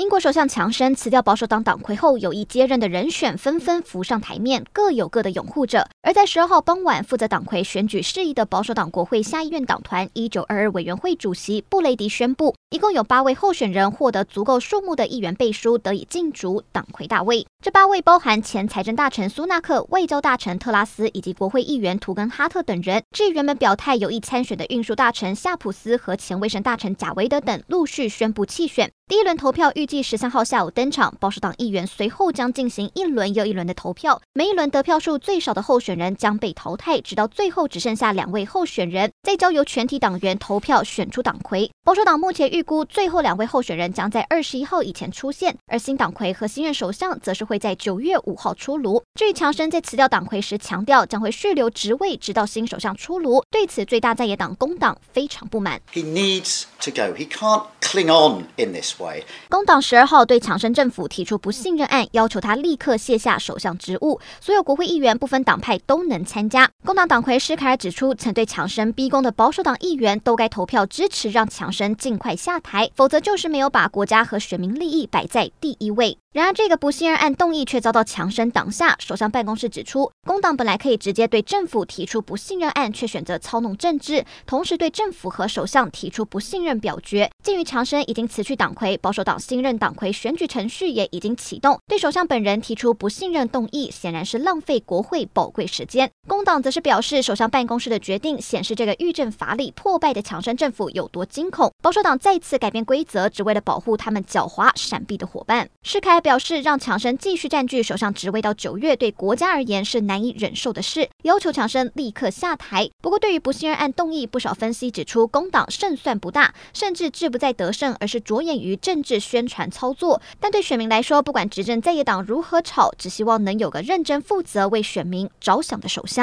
英国首相强生辞掉保守党党魁后，有意接任的人选纷纷浮上台面，各有各的拥护者。而在十二号傍晚，负责党魁选举事宜的保守党国会下议院党团一九二二委员会主席布雷迪宣布，一共有八位候选人获得足够数目的议员背书，得以竞逐党魁大位。这八位包含前财政大臣苏纳克、外交大臣特拉斯以及国会议员图根哈特等人。至于原本表态有意参选的运输大臣夏普斯和前卫生大臣贾维德等，陆续宣布弃选。第一轮投票预计十三号下午登场，保守党议员随后将进行一轮又一轮的投票，每一轮得票数最少的候选人将被淘汰，直到最后只剩下两位候选人，再交由全体党员投票选出党魁。保守党目前预估最后两位候选人将在二十一号以前出现，而新党魁和新任首相则是会在九月五号出炉。至于强生在辞掉党魁时强调将会续留职位，直到新首相出炉，对此最大在野党工党非常不满。He needs to go. He can't cling on in this. way. 工党十二号对强生政府提出不信任案，要求他立刻卸下首相职务。所有国会议员不分党派都能参加。工党党魁施凯尔指出，曾对强生逼宫的保守党议员都该投票支持，让强生尽快下台，否则就是没有把国家和选民利益摆在第一位。然而，这个不信任案动议却遭到强生挡下。首相办公室指出，工党本来可以直接对政府提出不信任案，却选择操弄政治，同时对政府和首相提出不信任表决。鉴于强生已经辞去党魁，保守党新任党魁选举程序也已经启动，对首相本人提出不信任动议，显然是浪费国会宝贵时间。工党则是表示，首相办公室的决定显示这个预政乏力、破败的强生政府有多惊恐。保守党再次改变规则，只为了保护他们狡猾闪避的伙伴。施凯表示，让强生继续占据首相职位到九月，对国家而言是难以忍受的事，要求强生立刻下台。不过，对于不信任案动议，不少分析指出，工党胜算不大，甚至志不在得胜，而是着眼于政治宣传操作。但对选民来说，不管执政在野党如何吵，只希望能有个认真负责、为选民着想的首相。